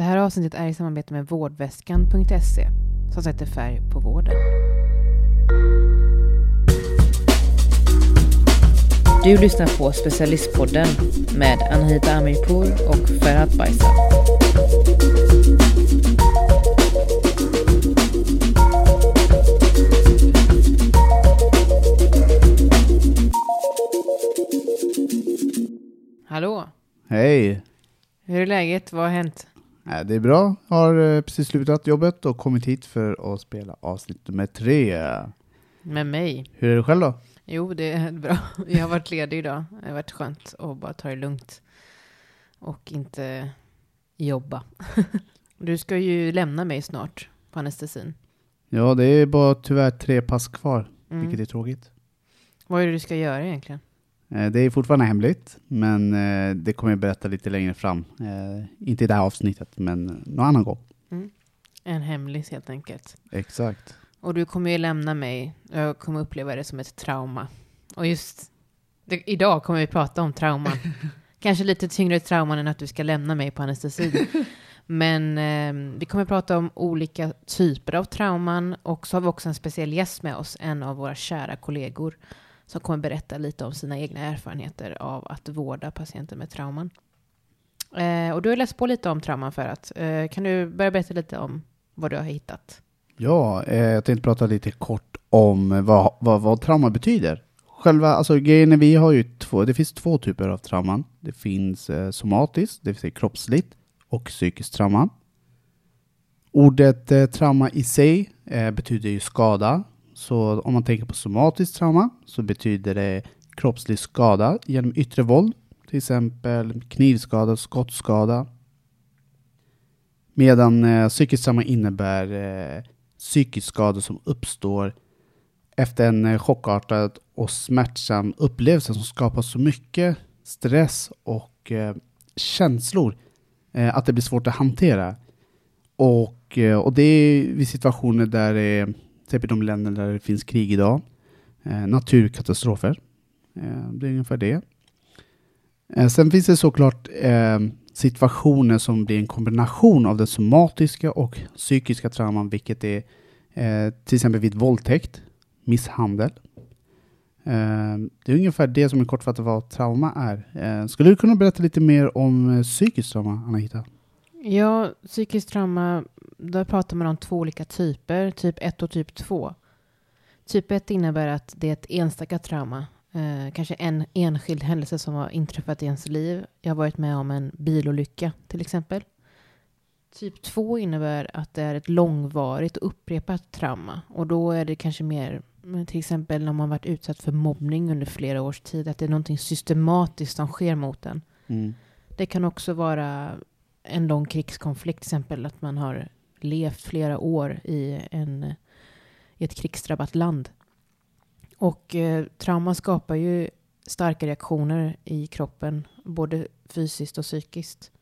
Det här avsnittet är i samarbete med vårdväskan.se som sätter färg på vården. Du lyssnar på Specialistpodden med Anahita Amirpour och Ferhat Baisa. Hallå! Hej! Hur är läget? Vad har hänt? Äh, Det är bra. Har eh, precis slutat jobbet och kommit hit för att spela avsnitt nummer tre. Med mig? Hur är det själv då? Jo, det är bra. Jag har varit ledig idag. Det har varit skönt att bara ta det lugnt. Och inte jobba. Du ska ju lämna mig snart på anestesin. Ja, det är bara tyvärr tre pass kvar, Mm. vilket är tråkigt. Vad är det du ska göra egentligen? Eh, Det är fortfarande hemligt, men eh, det kommer jag berätta lite längre fram. Eh, Inte i det här avsnittet, men någon annan gång. En hemlis helt enkelt. Exakt. Och du kommer ju lämna mig. Jag kommer uppleva det som ett trauma. Och just det, idag kommer vi prata om trauman. Kanske lite tyngre trauman än att du ska lämna mig på anestesin. Men eh, vi kommer prata om olika typer av trauman. Och så har vi också en speciell gäst med oss, en av våra kära kollegor. Som kommer berätta lite om sina egna erfarenheter av att vårda patienter med trauman. Eh, och du har läst på lite om trauman för att. Eh, kan du börja berätta lite om vad du har hittat? Ja, eh, jag tänkte prata lite kort om vad, vad, vad trauma betyder. Själva, alltså grejen är, vi har ju två, det finns två typer av trauman. Det finns eh, somatiskt, det vill säga kroppsligt, och psykiskt trauma. Ordet eh, trauma i sig eh, betyder ju skada. Så om man tänker på somatiskt trauma så betyder det kroppslig skada genom yttre våld. Till exempel knivskada, skottskada. Medan eh, psykiskt trauma innebär eh, psykisk skada som uppstår efter en eh, chockartad och smärtsam upplevelse som skapar så mycket stress och eh, känslor eh, att det blir svårt att hantera. Och, eh, och det är vid situationer där det är, typ i de länder där det finns krig idag, eh, naturkatastrofer. Eh, det är ungefär det. Eh, sen finns det såklart eh, situationer som blir en kombination av det somatiska och psykiska trauman, vilket är eh, till exempel vid våldtäkt, misshandel. Eh, det är ungefär det som är kortfattat vad trauma är. Eh, skulle du kunna berätta lite mer om eh, psykiskt trauma, Anahita? Ja, psykiskt trauma, där pratar man om två olika typer, typ 1 och typ 2. Typ 1 innebär att det är ett enstaka trauma, eh, kanske en enskild händelse som har inträffat i ens liv. Jag har varit med om en bilolycka till exempel. Typ 2 innebär att det är ett långvarigt och upprepat trauma och då är det kanske mer till exempel när man varit utsatt för mobbning under flera års tid, att det är någonting systematiskt som sker mot en. Mm. Det kan också vara en lång krigskonflikt, till exempel att man har levt flera år i, en, i ett krigsdrabbat land. Och eh, trauma skapar ju starka reaktioner i kroppen, både fysiskt och psykiskt.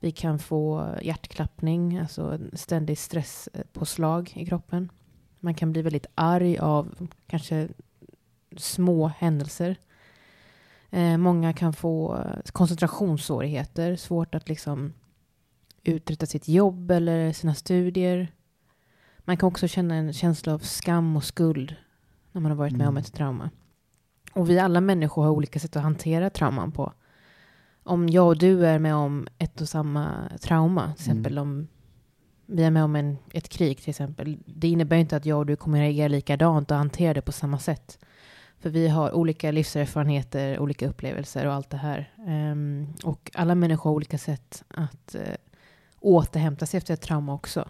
Vi kan få hjärtklappning, alltså ständig stresspåslag i kroppen. Man kan bli väldigt arg av kanske små händelser. Eh, många kan få eh, koncentrationssvårigheter, svårt att liksom uträtta sitt jobb eller sina studier. Man kan också känna en känsla av skam och skuld när man har varit med om Mm. ett trauma. Och vi alla människor har olika sätt att hantera trauman på. Om jag och du är med om ett och samma trauma, till Mm. exempel om vi är med om en, ett krig till exempel. Det innebär inte att jag och du kommer reagera likadant och hantera det på samma sätt. För vi har olika livserfarenheter, olika upplevelser och allt det här. Um, och alla människor har olika sätt att uh, återhämta sig efter ett trauma också.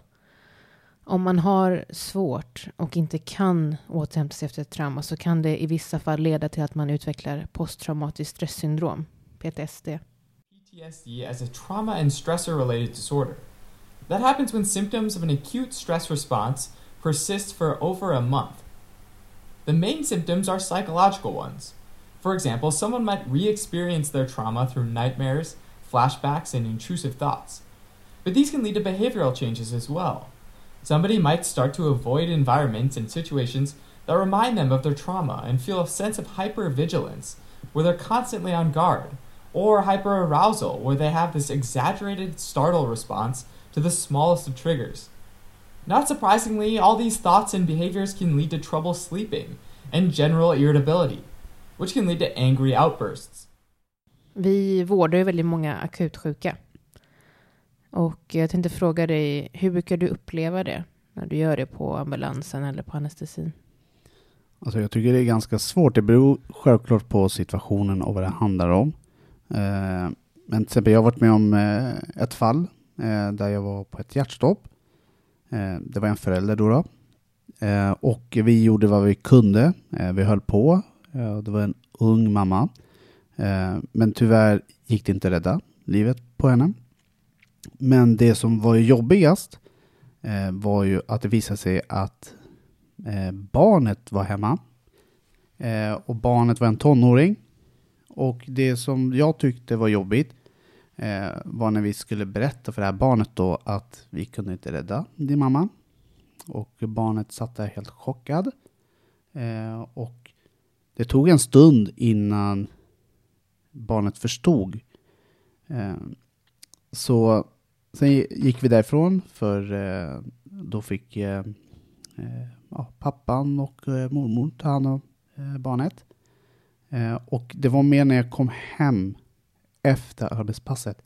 Om man har svårt och inte kan återhämta sig efter ett trauma så kan det i vissa fall leda till att man utvecklar posttraumatiskt stresssyndrom, PTSD. PTSD as a trauma and stressor related disorder. That happens when symptoms of an acute stress response persist for over a month. The main symptoms are psychological ones. For example, someone might re experience their trauma through nightmares, flashbacks, and intrusive thoughts. But these can lead to behavioral changes as well. Somebody might start to avoid environments and situations that remind them of their trauma and feel a sense of hypervigilance, where they're constantly on guard, or hyperarousal, where they have this exaggerated startle response to the smallest of triggers. Not surprisingly, all these thoughts and behaviors can lead to trouble sleeping and general irritability, which can lead to angry outbursts. Vi vårdar ju väldigt många akutsjuka. Och jag tänkte fråga dig, hur brukar du uppleva det när du gör det på ambulansen eller på anestesin? Alltså jag tycker det är ganska svårt. Det beror självklart på situationen och vad det handlar om. Eh, men till exempel jag har varit med om eh, ett fall eh, där jag var på ett hjärtstopp. Eh, det var en förälder då. då. Eh, och vi gjorde vad vi kunde. Eh, vi höll på. det var en ung mamma. men tyvärr gick det inte att rädda livet på henne. Men det som var jobbigast var ju att det visade sig att barnet var hemma. och barnet var en tonåring. Och det som jag tyckte var jobbigt eh, var när vi skulle berätta för det här barnet då att vi kunde inte rädda din mamma. Och barnet satt där helt chockad. Eh, och det tog en stund innan barnet förstod. Eh, så sen gick vi därifrån för eh, då fick eh, eh ja, pappan och eh, mormor ta hand om eh, barnet. och det var mer när jag kom hem efter arbetspasset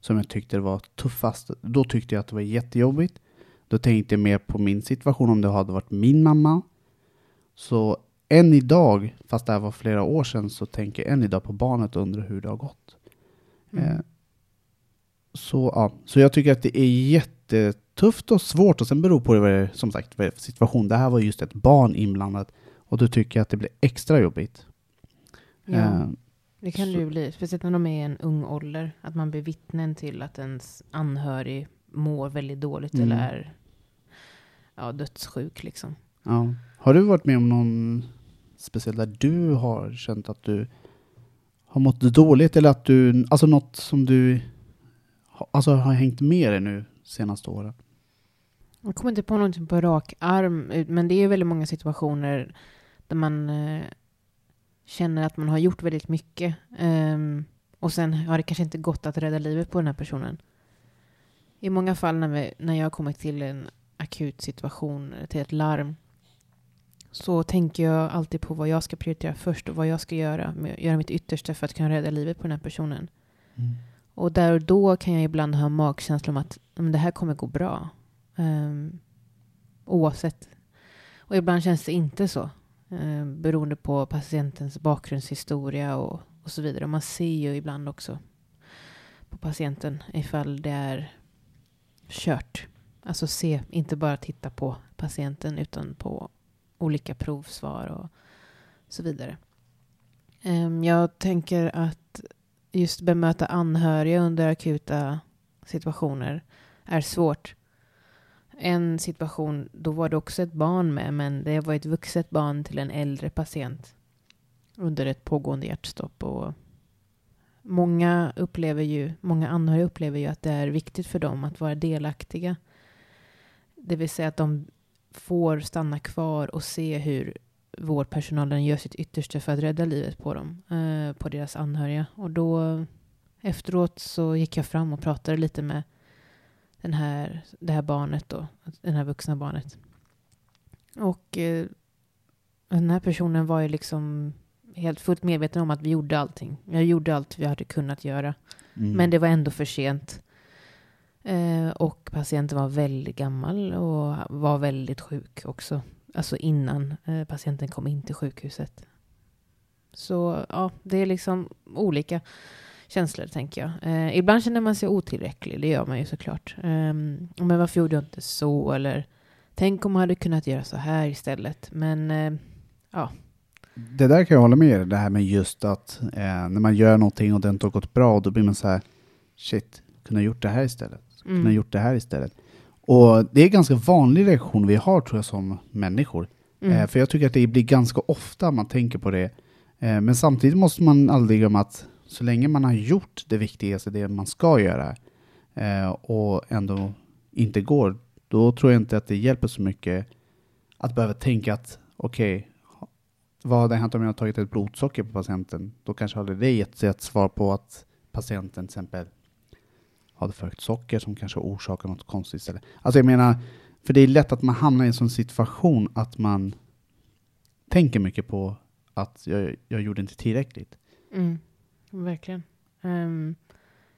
som jag tyckte det var tuffast. Då tyckte jag att det var jättejobbigt. Då tänkte jag mer på min situation om det hade varit min mamma. Så än idag, fast det här var flera år sedan, så tänker jag än idag på barnet och undrar hur det har gått. Mm. Eh, så, ja. så jag tycker att det är jättetufft och svårt och sen beror på vad det som sagt vad det är för situation. Det här var just ett barn inblandat och då tycker jag att det blir extra jobbigt. Ja. Eh, det kan det ju bli, speciellt när de är i en ung ålder. Att man blir vittnen till att ens anhörig mår väldigt dåligt mm. eller är ja, dödssjuk liksom. Ja. Har du varit med om någon speciell där du har känt att du har mått dåligt eller att du, alltså något som du alltså har hängt med dig nu senaste åren? Jag kommer inte på någonting på rak arm, men det är väldigt många situationer där man eh, känner att man har gjort väldigt mycket. Um, och sen har det kanske inte gått att rädda livet på den här personen. I många fall när, vi, när jag har kommit till en akut situation, till ett larm, så tänker jag alltid på vad jag ska prioritera först och vad jag ska göra. Göra mitt yttersta för att kunna rädda livet på den här personen. Mm. Och där och då kan jag ibland ha magkänsla om att men det här kommer gå bra. Um, oavsett. Och ibland känns det inte så. Eh, beroende på patientens bakgrundshistoria och, och så vidare. Man ser ju ibland också på patienten ifall det är kört. Alltså se, inte bara titta på patienten utan på olika provsvar och så vidare. Ehm, jag tänker att just bemöta anhöriga under akuta situationer är svårt en situation, då var det också ett barn med, men det var ett vuxet barn till en äldre patient under ett pågående hjärtstopp. Och många, upplever ju, många anhöriga upplever ju att det är viktigt för dem att vara delaktiga. Det vill säga att de får stanna kvar och se hur vårdpersonalen gör sitt yttersta för att rädda livet på dem, eh, på deras anhöriga. Och då efteråt så gick jag fram och pratade lite med den här, det här barnet då, det här vuxna barnet. Och eh, den här personen var ju liksom helt fullt medveten om att vi gjorde allting. Jag gjorde allt vi hade kunnat göra. Mm. Men det var ändå för sent. Eh, och patienten var väldigt gammal och var väldigt sjuk också. Alltså innan eh, patienten kom in till sjukhuset. Så ja, det är liksom olika känslor, tänker jag. Eh, ibland känner man sig otillräcklig, det gör man ju såklart. Eh, men varför gjorde jag inte så? Eller tänk om man hade kunnat göra så här istället. Men eh, ja. Det där kan jag hålla med det här med just att eh, när man gör någonting och det inte har gått bra, då blir man så här, shit, kunde ha gjort det här istället. Kunde ha mm. gjort det här istället. Och det är en ganska vanlig reaktion vi har tror jag som människor. Mm. Eh, för jag tycker att det blir ganska ofta man tänker på det. Eh, men samtidigt måste man aldrig glömma att så länge man har gjort det viktigaste, det man ska göra, eh, och ändå inte går, då tror jag inte att det hjälper så mycket att behöva tänka att okej, okay, vad hade hänt om jag tagit ett blodsocker på patienten? Då kanske hade det gett sig ett svar på att patienten till exempel hade för högt socker som kanske orsakar något konstigt istället. Alltså jag menar, för det är lätt att man hamnar i en sån situation att man tänker mycket på att jag, jag gjorde inte tillräckligt. Mm, verkligen. Um,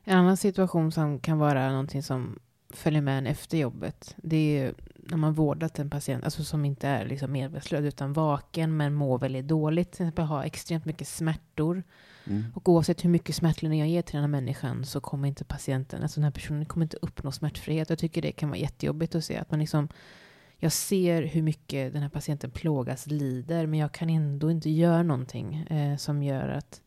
en annan situation som kan vara någonting som följer med en efter jobbet, det är när man vårdat en patient, alltså som inte är liksom medvetslös utan vaken men mår väldigt dåligt, till exempel har extremt mycket smärtor. Mm. Och oavsett hur mycket smärtlindring jag ger till den här människan så kommer inte patienten, alltså den här personen kommer inte uppnå smärtfrihet. Jag tycker det kan vara jättejobbigt att se att man liksom jag ser hur mycket den här patienten plågas, lider, men jag kan ändå inte göra någonting eh, som gör att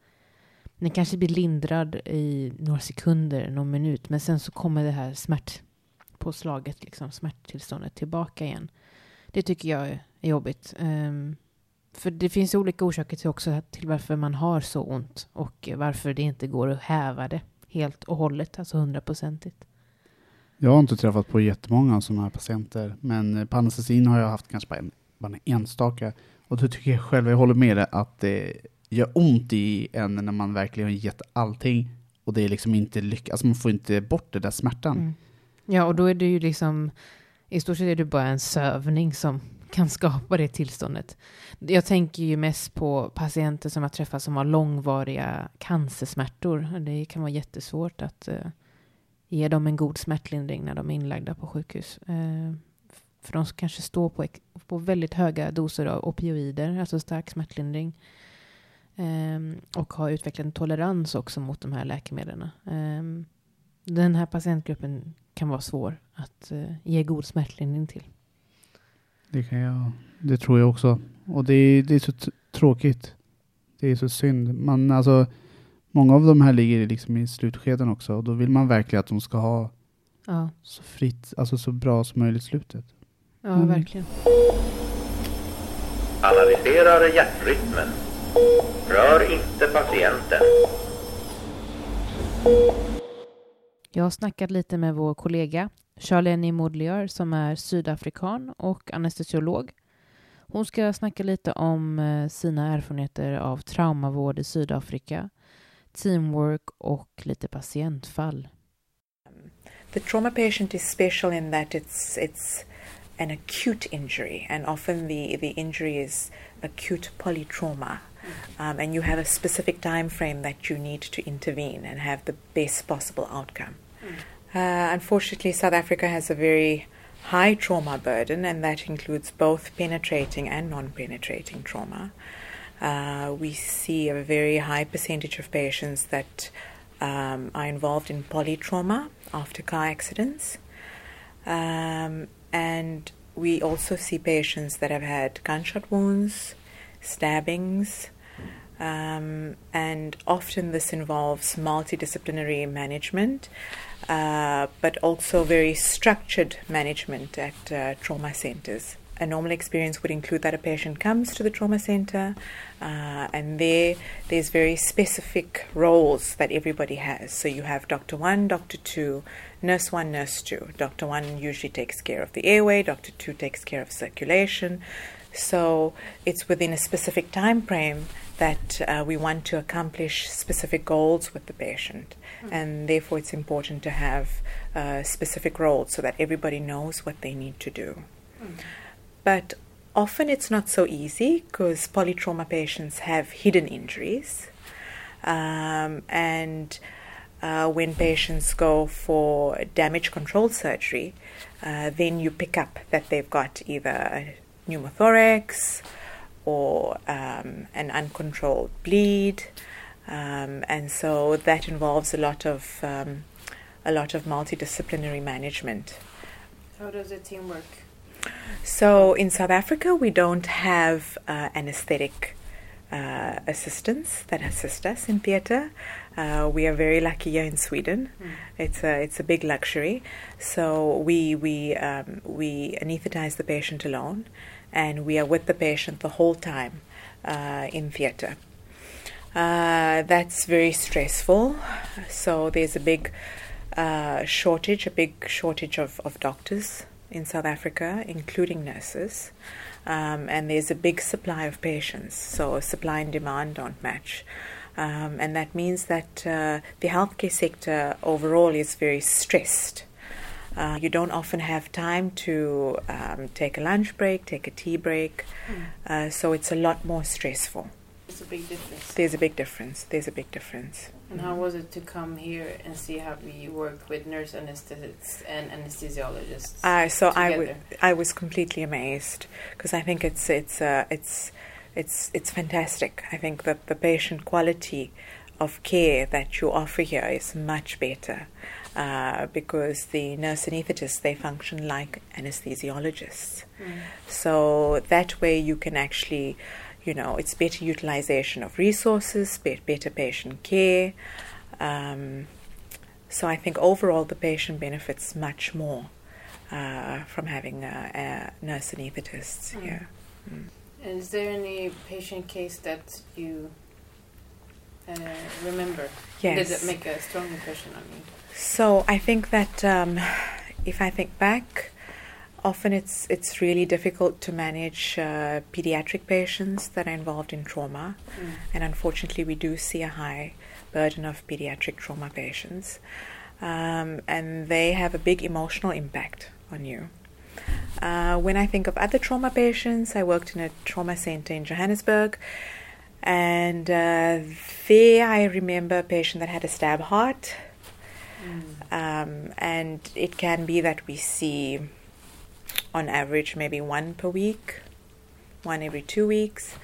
den kanske blir lindrad i några sekunder, någon minut, men sen så kommer det här smärtpåslaget, liksom smärttillståndet tillbaka igen. Det tycker jag är jobbigt. Um, för det finns olika orsaker till också till varför man har så ont och varför det inte går att häva det helt och hållet, alltså hundraprocentigt. Jag har inte träffat på jättemånga sådana här patienter, men på anestesin har jag haft kanske bara en, bara en enstaka. Och då tycker jag själv, jag håller med dig, att det gör ont i en när man verkligen har gett allting och det är liksom inte lyckat, alltså man får inte bort den där smärtan. Mm. Ja, och då är det ju liksom, i stort sett är det bara en sövning som kan skapa det tillståndet. Jag tänker ju mest på patienter som jag träffat som har långvariga cancersmärtor. Det kan vara jättesvårt att uh, ge dem en god smärtlindring när de är inlagda på sjukhus. Uh, för de kanske står på, på väldigt höga doser av opioider, alltså stark smärtlindring. Um, och har utvecklat en tolerans också mot de här läkemedlen. Um, den här patientgruppen kan vara svår att uh, ge god smärtlindring till. Det, kan jag, det tror jag också. Och det är, det är så tråkigt. Det är så synd. Man, alltså, många av de här ligger liksom i slutskeden också och då vill man verkligen att de ska ha ja. så fritt, alltså så bra som möjligt slutet. Ja, mm. verkligen. Analyserar hjärtrytmen. Rör inte patienten. Jag har snackat lite med vår kollega Charlene Modlier som är sydafrikan och anestesiolog. Hon ska snacka lite om eh, sina erfarenheter av traumavård i Sydafrika, teamwork och lite patientfall. The trauma patient is special in that it's it's an acute injury and often the the injury is acute polytrauma. Um, and you have a specific time frame that you need to intervene and have the best possible outcome. Mm. Uh, unfortunately, South Africa has a very high trauma burden, and that includes both penetrating and non penetrating trauma. Uh, we see a very high percentage of patients that um, are involved in polytrauma after car accidents. Um, and we also see patients that have had gunshot wounds, stabbings, um, and often this involves multidisciplinary management uh, but also very structured management at uh, trauma centers. A normal experience would include that a patient comes to the trauma center, uh, and there there's very specific roles that everybody has. So you have doctor one, doctor two, nurse one, nurse two. Doctor one usually takes care of the airway, doctor two takes care of circulation. So it's within a specific time frame that uh, we want to accomplish specific goals with the patient. Mm-hmm. And therefore, it's important to have uh, specific roles so that everybody knows what they need to do. Mm-hmm. But often it's not so easy because polytrauma patients have hidden injuries. Um, and uh, when patients go for damage control surgery, uh, then you pick up that they've got either pneumothorax or um, an uncontrolled bleed, um, and so that involves a lot of um, a lot of multidisciplinary management. How does the team work? So in South Africa, we don't have uh, anesthetic uh, assistants that assist us in theatre. Uh, we are very lucky here in Sweden. Mm. It's a it's a big luxury. So we we um, we anesthetize the patient alone, and we are with the patient the whole time uh, in theatre. Uh, that's very stressful. So there's a big uh, shortage, a big shortage of, of doctors in South Africa, including nurses. Um, and there's a big supply of patients, so supply and demand don't match. Um, and that means that uh, the healthcare sector overall is very stressed. Uh, you don't often have time to um, take a lunch break, take a tea break, uh, so it's a lot more stressful. It's a big difference. There's a big difference. There's a big difference. And how was it to come here and see how we work with nurse anesthetists and anesthesiologists? Uh, so I w- together? I was completely amazed because I think it's it's uh, it's it's it's fantastic. I think that the patient quality of care that you offer here is much better uh, because the nurse anesthetists they function like anesthesiologists. Mm. So that way you can actually, you know, it's better utilization of resources, better patient care. Um, so I think overall the patient benefits much more uh, from having uh, uh, nurse anesthetists Mm. here. And is there any patient case that you uh, remember? Yes. Did it make a strong impression on you? So I think that um, if I think back, often it's it's really difficult to manage uh, pediatric patients that are involved in trauma, Mm. and unfortunately we do see a high burden of pediatric trauma patients, um, and they have a big emotional impact on you. Uh, when I think of other trauma patients, I worked in a trauma center in Johannesburg, and uh, there I remember a patient that had a stab heart. Um, and it can be that we see, on average, maybe one per week, one every two weeks.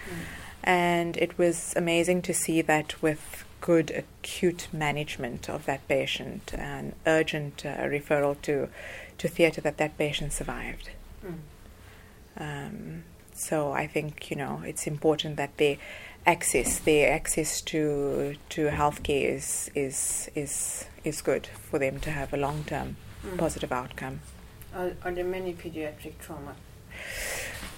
And it was amazing to see that with good acute management of that patient and urgent uh, referral to, to theatre, that that patient survived. Mm. Um, so I think you know it's important that they access their access to to healthcare is is is is good for them to have a long term Mm. positive outcome. Are, are there many pediatric trauma?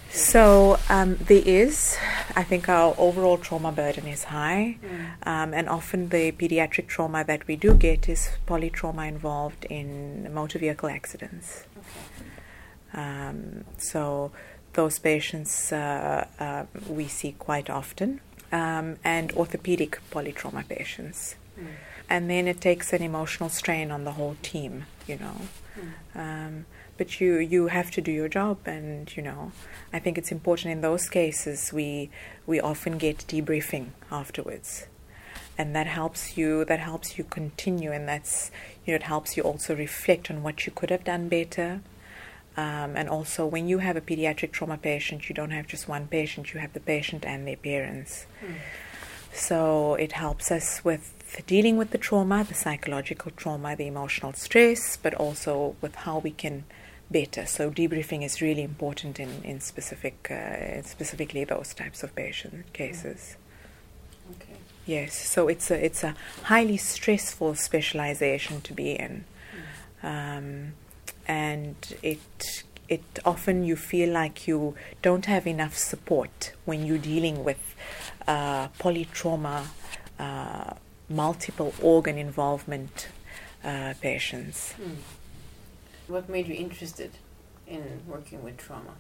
So um, there is, I think our overall trauma burden is high, Mm. um, and often the pediatric trauma that we do get is polytrauma involved in motor vehicle accidents. Okay. Um, so those patients uh, uh, we see quite often, um, and orthopedic polytrauma patients. Mm. And then it takes an emotional strain on the whole team, you know. Mm. But you you have to do your job, and you know, I think it's important in those cases we we often get debriefing afterwards, and that helps you that helps you continue, and that's you know it helps you also reflect on what you could have done better. Um, and also, when you have a pediatric trauma patient, you don't have just one patient; you have the patient and their parents. Mm. So it helps us with dealing with the trauma, the psychological trauma, the emotional stress, but also with how we can better. So debriefing is really important in in specific, uh, specifically those types of patient cases. Okay. Yes. So it's a it's a highly stressful specialization to be in, um, and it it often you feel like you don't have enough support when you're dealing with uh, polytrauma, uh, multiple organ involvement uh, patients. Mm. What made you interested in working with trauma?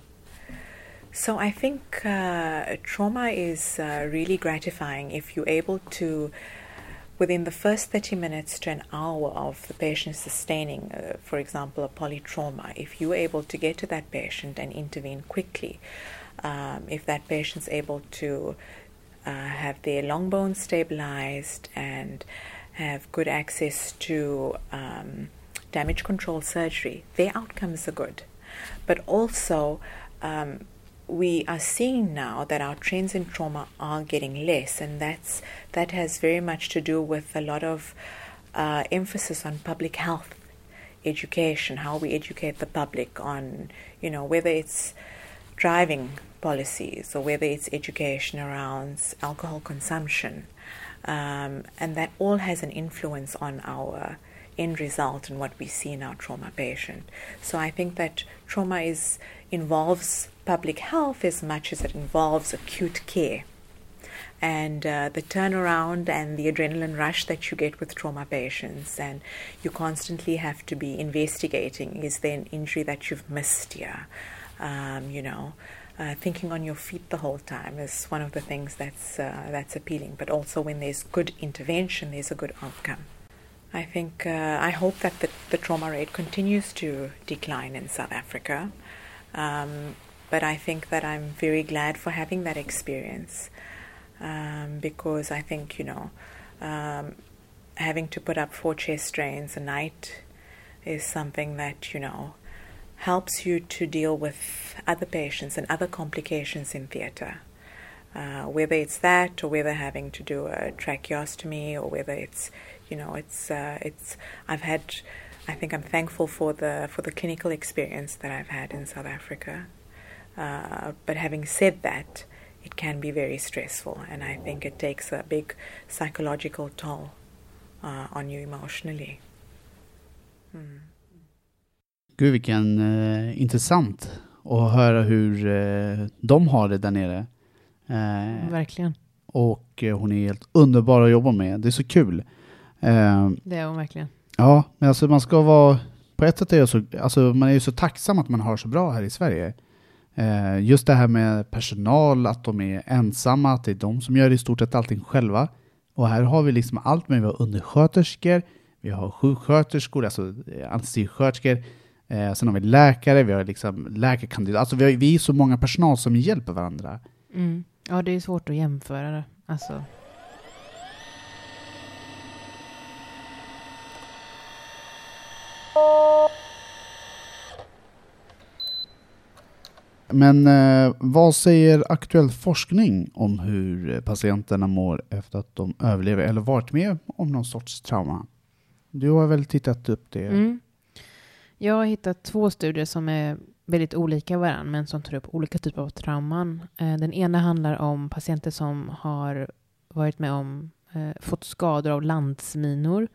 So I think uh, trauma is uh, really gratifying if you're able to, within the first 30 minutes to an hour of the patient sustaining, uh, for example, a polytrauma, if you're able to get to that patient and intervene quickly, um, if that patient's able to uh, have their long bones stabilized and have good access to um, damage control surgery, their outcomes are good. But also, um, we are seeing now that our trends in trauma are getting less, and that's that has very much to do with a lot of uh, emphasis on public health education, how we educate the public on, you know, whether it's driving policies or whether it's education around alcohol consumption, um, and that all has an influence on our end result and what we see in our trauma patient. So I think that trauma is involves public health as much as it involves acute care. And uh, the turnaround and the adrenaline rush that you get with trauma patients, and you constantly have to be investigating is there an injury that you've missed here? Um, you know, uh, thinking on your feet the whole time is one of the things that's uh, that's appealing. But also, when there's good intervention, there's a good outcome. I think uh, I hope that the, the, trauma rate continues to decline in South Africa. Um, but I think that I'm very glad for having that experience um, because I think you know um, having to put up four chest strains a night is something that you know helps you to deal with other patients and other complications in theatre. Uh, whether it's that, or whether having to do a tracheostomy, or whether it's, you know, it's uh, it's. I've had, I think I'm thankful for the for the clinical experience that I've had in South Africa. Uh, but having said that, it can be very stressful, and I think it takes a big psychological toll uh, on you emotionally. Mm. Gud vilken eh, intressant att höra hur eh, de har det där nere. Eh, verkligen. Och eh, hon är helt underbar att jobba med. Det är så kul. Eh, det är hon verkligen. Ja, men alltså man ska vara... På ett sätt är jag så, alltså man är ju så tacksam att man har så bra här i Sverige. Eh, just det här med personal, att de är ensamma, att det är de som gör i stort sett allting själva. Och här har vi liksom allt med, vi har undersköterskor, vi har sjuksköterskor, alltså eh, anestesisköterskor, eh, sen har vi läkare, vi har liksom läkarkandidater, alltså vi, har, vi är så många personal som hjälper varandra. Mm. Ja, det är svårt att jämföra det. Alltså. Men eh, vad säger aktuell forskning om hur eh, patienterna mår efter att de överlever eller varit med om någon sorts trauma? Du har väl tittat upp det? Mm. Jag har hittat två studier som är väldigt olika varandra, men som tar upp olika typer av trauman. Eh, den ena handlar om patienter som har varit med om, eh, fått skador av landsminor.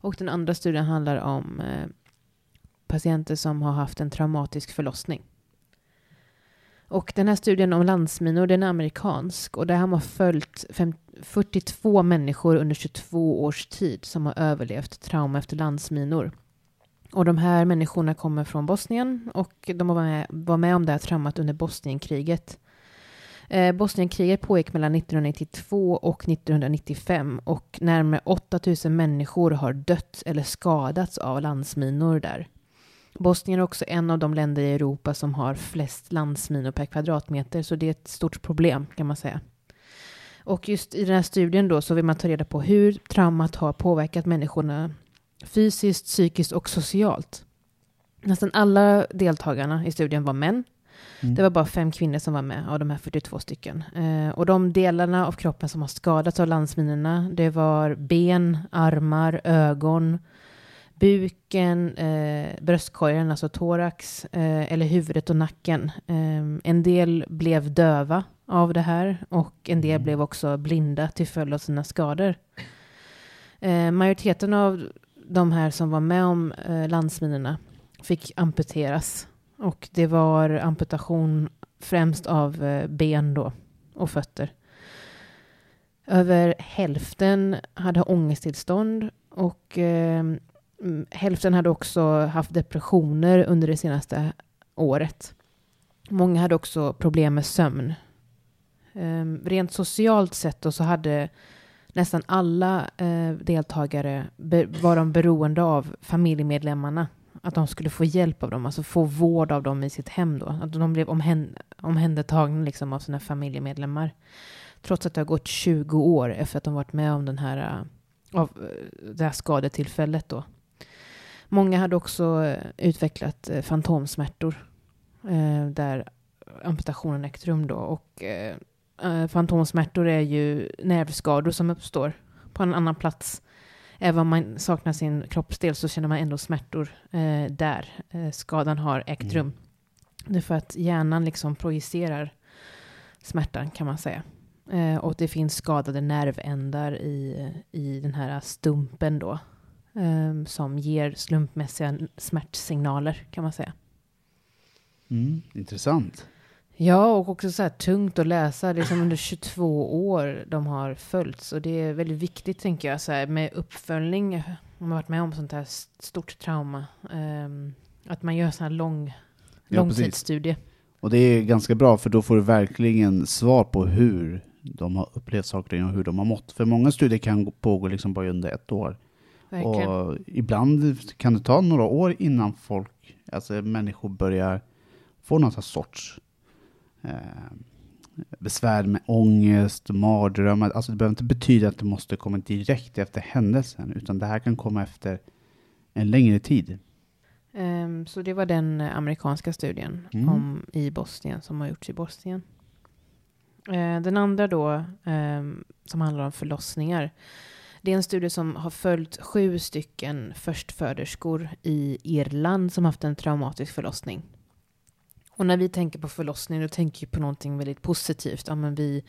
Och den andra studien handlar om eh, patienter som har haft en traumatisk förlossning. Och den här studien om landsminor, den är amerikansk och där har man följt 42 människor under 22 års tid som har överlevt trauma efter landsminor. Och de här människorna kommer från Bosnien och de var med, var med om det här traumat under Bosnienkriget. Eh, Bosnienkriget pågick mellan 1992 och 1995 och närmare 8000 människor har dött eller skadats av landsminor där. Bosnien är också en av de länder i Europa som har flest landsminor per kvadratmeter, så det är ett stort problem kan man säga. Och just i den här studien då så vill man ta reda på hur traumat har påverkat människorna fysiskt, psykiskt och socialt. Nästan alla deltagarna i studien var män. Mm. Det var bara fem kvinnor som var med av de här 42 stycken. Eh, och de delarna av kroppen som har skadats av landsminorna, det var ben, armar, ögon, buken, eh, bröstkorgen, alltså thorax, eh, eller huvudet och nacken. Eh, en del blev döva av det här och en del mm. blev också blinda till följd av sina skador. Eh, majoriteten av de här som var med om eh, landsminorna fick amputeras. Och det var amputation främst av eh, ben då och fötter. Över hälften hade ångesttillstånd och eh, Mm, hälften hade också haft depressioner under det senaste året. Många hade också problem med sömn. Ehm, rent socialt sett då så hade nästan alla eh, deltagare var de beroende av familjemedlemmarna. Att de skulle få hjälp av dem, alltså få vård av dem i sitt hem då. Att de blev omhändertagna liksom av sina familjemedlemmar. Trots att det har gått 20 år efter att de varit med om den här, eh, av eh, det här skadetillfället då. Många hade också eh, utvecklat fantomsmärtor där amputationen ägt rum då. Och eh, fantomsmärtor är ju nervskador som uppstår på en annan plats. Även om man saknar sin kroppsdel så känner man ändå smärtor eh, där eh, skadan har ägt mm. rum. Det är för att hjärnan liksom projicerar smärtan kan man säga. Eh, och det finns skadade nervändar i, i den här stumpen då. Eh, som ger slumpmässiga smärtsignaler kan man säga. Mm, intressant. Ja, och också så här tungt att läsa. Det är som under 22 år de har följts. Och det är väldigt viktigt, tänker jag, så här, med uppföljning. Om man varit med om sånt här stort trauma. Um, att man gör sån här lång, ja, långtidsstudie. Och det är ganska bra för då får du verkligen svar på hur de har upplevt saker och hur de har mått. För många studier kan pågå liksom bara under ett år. Verkligen. Och ibland kan det ta några år innan folk, alltså människor börjar få något sorts eh, besvär med ångest, mardrömmar. Alltså det behöver inte betyda att det måste komma direkt efter händelsen, utan det här kan komma efter en längre tid. Ehm, så det var den eh, amerikanska studien Mm. om, i Bosnien som har gjorts i Bosnien. Eh, den andra då, ehm, som handlar om förlossningar. Det är en studie som har följt sju stycken förstföderskor i Irland som haft en traumatisk förlossning. Och när vi tänker på förlossning, då tänker vi på någonting väldigt positivt. Ja, men vi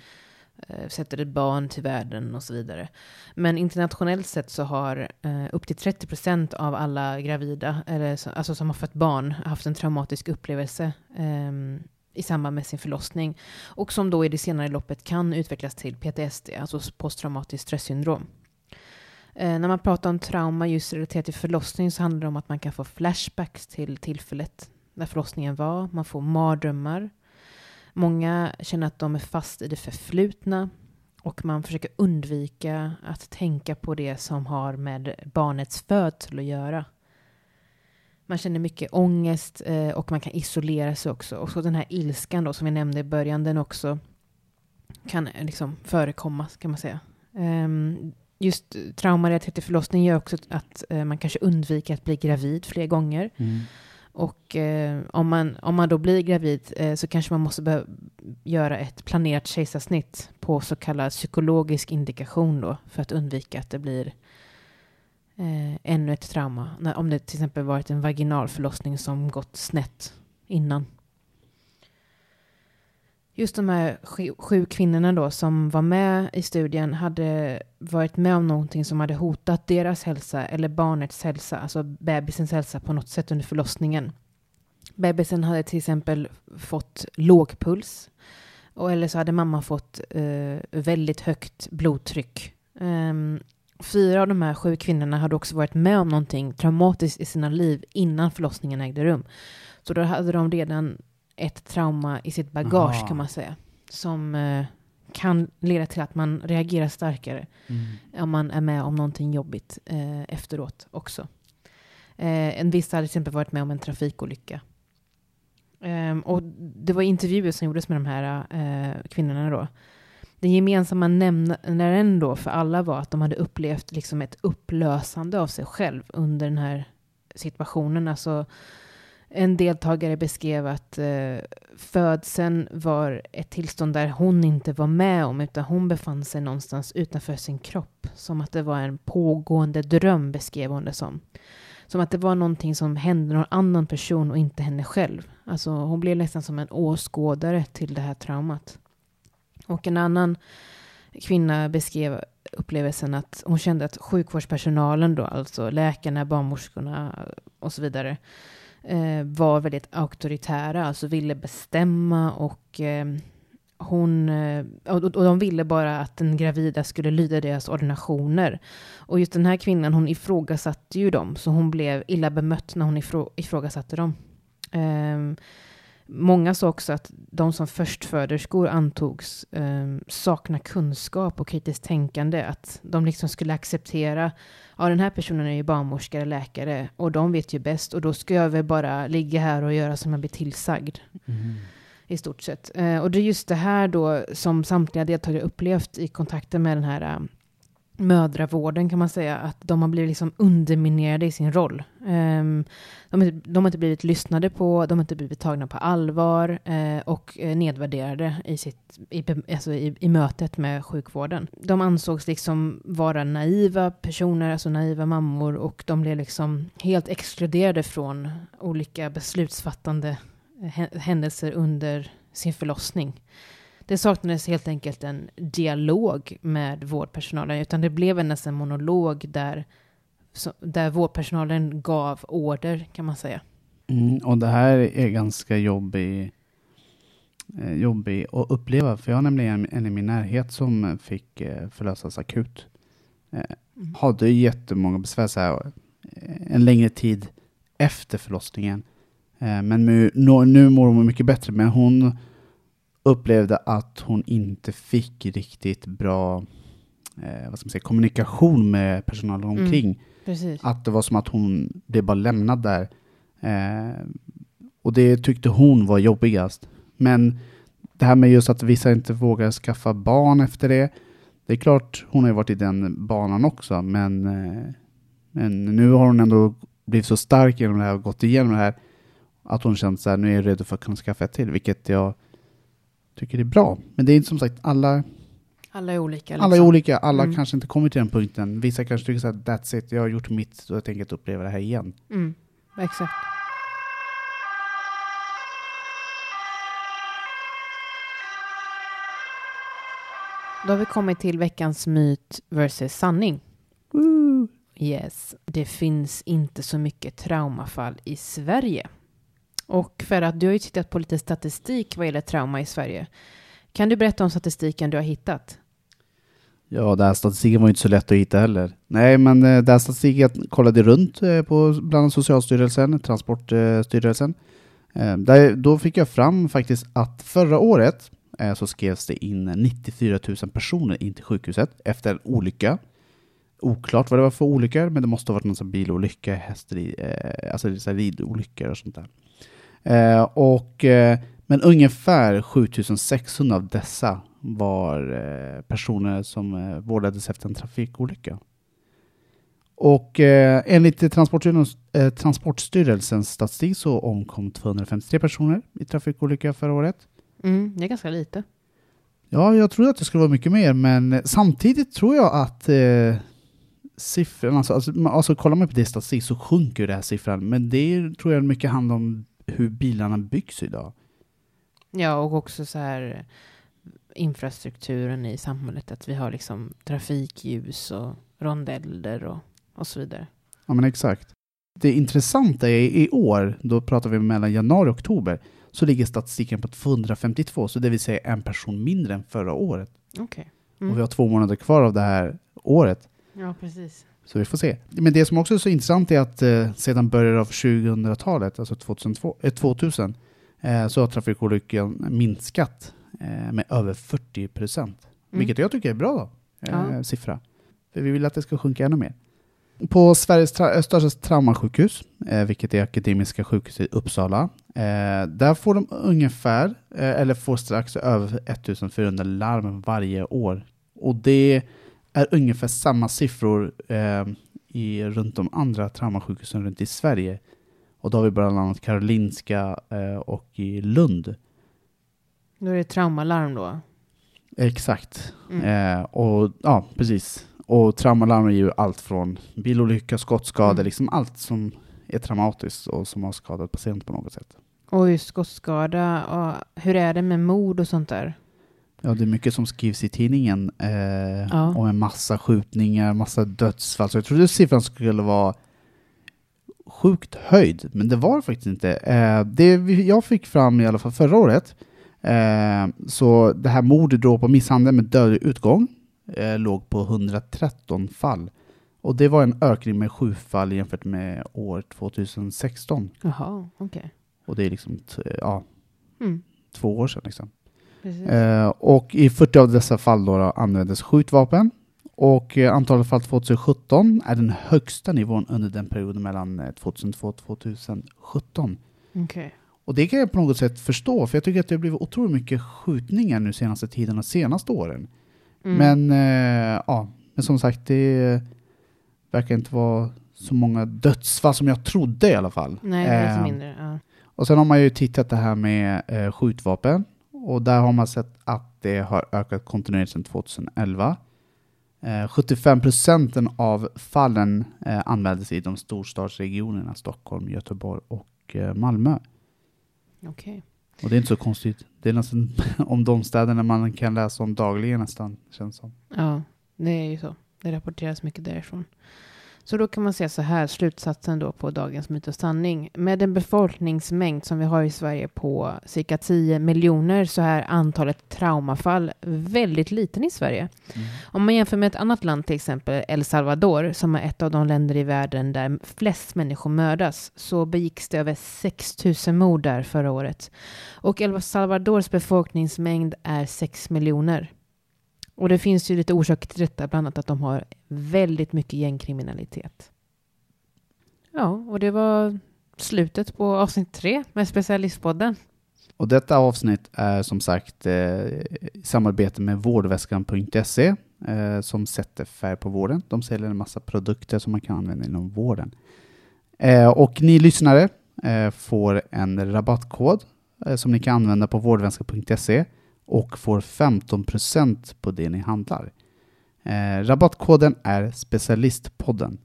eh, sätter ett barn till världen och så vidare. Men internationellt sett så har eh, upp till 30 procent av alla gravida, eller, alltså som har fött barn, haft en traumatisk upplevelse ehm, i samband med sin förlossning. Och som då i det senare loppet kan utvecklas till PTSD, alltså posttraumatiskt stresssyndrom. Eh, när man pratar om trauma just relaterat till förlossning så handlar det om att man kan få flashbacks till tillfället när förlossningen var. Man får mardrömmar. Många känner att de är fast i det förflutna och man försöker undvika att tänka på det som har med barnets födsel att göra. Man känner mycket ångest eh, och man kan isolera sig också. Och så den här ilskan då som vi nämnde i början, den också kan liksom förekomma, kan man säga. Ehm, just traumarelaterat till förlossning gör också att eh, man kanske undviker att bli gravid fler gånger. Och eh, om, man, om man då blir gravid eh, så kanske man måste göra ett planerat kejsarsnitt på så kallad psykologisk indikation då för att undvika att det blir eh, ännu ett trauma. När, om det till exempel varit en vaginal förlossning som gått snett innan. Just de här sju, kvinnorna då som var med i studien hade varit med om någonting som hade hotat deras hälsa eller barnets hälsa, alltså bebisens hälsa på något sätt under förlossningen. Bebisen hade till exempel fått låg puls och eller så hade mamman fått eh, väldigt högt blodtryck. Um, fyra av de här sju kvinnorna hade också varit med om någonting traumatiskt i sina liv innan förlossningen ägde rum. Så då hade de redan ett trauma i sitt bagage Aha. kan man säga. Som eh, kan leda till att man reagerar starkare om man är med om någonting jobbigt eh, efteråt också. Eh, en viss hade till exempel varit med om en trafikolycka. Ehm, och det var intervjuer som gjordes med de här eh, kvinnorna då. Den gemensamma nämnaren då för alla var att de hade upplevt liksom ett upplösande av sig själv under den här situationen. Alltså, en deltagare beskrev att eh, födseln var ett tillstånd där hon inte var med om, utan hon befann sig någonstans utanför sin kropp. Som att det var en pågående dröm, beskrev hon det som. Som att det var någonting som hände någon annan person och inte henne själv. Alltså hon blev nästan som en åskådare till det här traumat. Och en annan kvinna beskrev upplevelsen att hon kände att sjukvårdspersonalen då, alltså läkarna, barnmorskorna och så vidare, Eh, var väldigt auktoritära, alltså ville bestämma och eh, hon, eh, och, och de ville bara att den gravida skulle lyda deras ordinationer. Och just den här kvinnan, hon ifrågasatte ju dem, så hon blev illa bemött när hon ifrå, ifrågasatte dem. Ehm, Ehm, många sa också att de som förstföderskor antogs um, sakna kunskap och kritiskt tänkande. Att de liksom skulle acceptera, ja den här personen är ju barnmorska eller läkare och de vet ju bäst och då ska jag väl bara ligga här och göra som jag blir tillsagd. I stort sett. Eh, och det är just det här då som samtliga deltagare upplevt i kontakten med den här eh, mödravården kan man säga, att de har blivit liksom underminerade i sin roll. Ehm, de, har inte- de har inte blivit lyssnade på, de har inte blivit tagna på allvar eh, och eh, nedvärderade i, sitt, i, alltså i, i mötet med sjukvården. De ansågs liksom vara naiva personer, alltså naiva mammor och de blev liksom helt exkluderade från olika beslutsfattande eh, händelser under sin förlossning. Det saknades helt enkelt en dialog med vårdpersonalen, utan det blev en monolog där, där vårdpersonalen gav order, kan man säga. Mm, och det här är ganska jobbig, eh, jobbig att uppleva. För jag har nämligen en i min närhet som fick eh, förlösas akut. Eh, hade jättemånga besvär så här, en längre tid efter förlossningen. Men nu, nu mår hon mycket bättre, men hon upplevde att hon inte fick riktigt bra eh, vad ska man säga, kommunikation med personalen Mm. omkring. Precis. Att det var som att hon blev bara lämnad där. Eh, och det tyckte hon var jobbigast. Men det här med just att vissa inte vågar skaffa barn efter det. Det är klart, hon har ju varit i den banan också, men, eh, men nu har hon ändå blivit så stark genom det här och gått igenom det här att hon känt så här, nu är jag redo för att kunna skaffa ett till, vilket jag tycker är bra. Men det är inte som sagt, alla, Alla är olika. alla är liksom. olika, alla Mm. kanske inte kommer till den punkten. Vissa kanske tycker så här, that's it, jag har gjort mitt, så jag tänker inte uppleva det här igen. Mm, exakt. Då har vi kommit till veckans myt versus sanning. Yes, det finns inte så mycket traumafall i Sverige. Och för att du har ju tittat på lite statistik vad gäller trauma i Sverige. Kan du berätta om statistiken du har hittat? Ja, den här statistiken var ju inte så lätt att hitta heller. Nej, men eh, den här statistiken kollade runt eh, på bland annat Socialstyrelsen, Transportstyrelsen. Eh, där, då fick jag fram faktiskt att förra året så skrevs det in 94 000 personer in till sjukhuset efter en olycka. Oklart vad det var för olyckor, men det måste ha varit någon bilolycka, hästri, alltså ridolyckor och sånt där. Eh, och, eh, men ungefär 7600 av dessa var eh, personer som vårdades efter en trafikolycka. Och eh, enligt Transportstyrelsens, eh, Transportstyrelsens statistik så omkom 253 personer i trafikolycka förra året. Mm, det är ganska lite. Ja, jag trodde att det skulle vara mycket mer, men samtidigt tror jag att eh, siffrorna, alltså, alltså, alltså kollar man på det statistik så sjunker ju den här siffran, men det är, tror jag mycket handlar om hur bilarna byggs idag. Ja, och också så här infrastrukturen i samhället. Att vi har liksom trafikljus och rondeller och, och så vidare. Ja, men exakt. Det intressanta är i år, då pratar vi mellan januari och oktober, så ligger statistiken på 252, så det vill säga en person mindre än förra året. Okej. Och vi har två månader kvar av det här året. Ja, precis. Så vi får se. Men det som också är så intressant är att eh, sedan början av 2000-talet, alltså 2002, eh, 2000, eh, så har trafikolyckan minskat eh, med över 40 procent. Mm. Vilket jag tycker är bra då, eh, Ja. siffra. För vi vill att det ska sjunka ännu mer. På Sveriges tra- största traumasjukhus, eh, vilket är Akademiska sjukhuset i Uppsala, där får de ungefär, eller får strax över 1400 larm varje år. Och det är ungefär samma siffror eh, i, runt de andra traumasjukhusen runt i Sverige. Och då har vi bland annat Karolinska eh, och i Lund. Då är det traumalarm då. Exakt. Mm. Eh, och ja, precis. Och traumalarm är ju allt från bilolycka, skottskador, Mm. liksom allt som är traumatiskt och som har skadat patient på något sätt. Och just skottskada. Och hur är det med mord och sånt där? Ja, det är mycket som skrivs i tidningen eh, Ja. om en massa skjutningar, massa dödsfall. Så jag trodde siffran skulle vara sjukt höjd, men det var det faktiskt inte. Eh, det jag fick fram i alla fall förra året, eh, så det här mordet då på misshandel med dödlig utgång eh, låg på 113 fall. Och det var en ökning med sju fall jämfört med år 2016. Jaha, okej. Och det är liksom ja, Mm, två år sedan. Liksom. Eh, och i 40 av dessa fall då, då användes skjutvapen. Och eh, antalet fall 2017 är den högsta nivån under den perioden mellan eh, 2002 och 2017. Okej. Och det kan jag på något sätt förstå, för jag tycker att det har blivit otroligt mycket skjutningar nu senaste tiden och senaste åren. Mm. Men, eh, ja, men som sagt, det verkar inte vara så många dödsfall som jag trodde i alla fall. Nej, det är Eh, mindre. Ja. och sen har man ju tittat det här med eh, skjutvapen. Och där har man sett att det har ökat kontinuerligt sedan 2011. Eh, 75 procenten av fallen eh, anmäldes i de storstadsregionerna Stockholm, Göteborg och eh, Malmö. Okej. Och det är inte så konstigt. Det är nästan om de städerna man kan läsa om dagligen nästan, känns som. Ja, det är ju så. Det rapporteras mycket därifrån. Så då kan man säga så här, slutsatsen då på dagens myt och sanning. Med en befolkningsmängd som vi har i Sverige på cirka 10 miljoner så är antalet traumafall väldigt liten i Sverige. Mm. Om man jämför med ett annat land, till exempel El Salvador, som är ett av de länder i världen där flest människor mördas, så begicks det över 6 000 mord där förra året. Och El Salvadors befolkningsmängd är 6 miljoner. Och det finns ju lite orsaker till detta, bland annat att de har väldigt mycket gängkriminalitet. Ja, och det var slutet på avsnitt tre med Specialistpodden. Och detta avsnitt är som sagt eh, i samarbete med vårdväskan.se eh, som sätter färg på vården. De säljer en massa produkter som man kan använda inom vården. Eh, och ni lyssnare eh, får en rabattkod eh, som ni kan använda på vårdväskan.se och får 15% på det ni handlar. Eh, rabattkoden är specialistpodden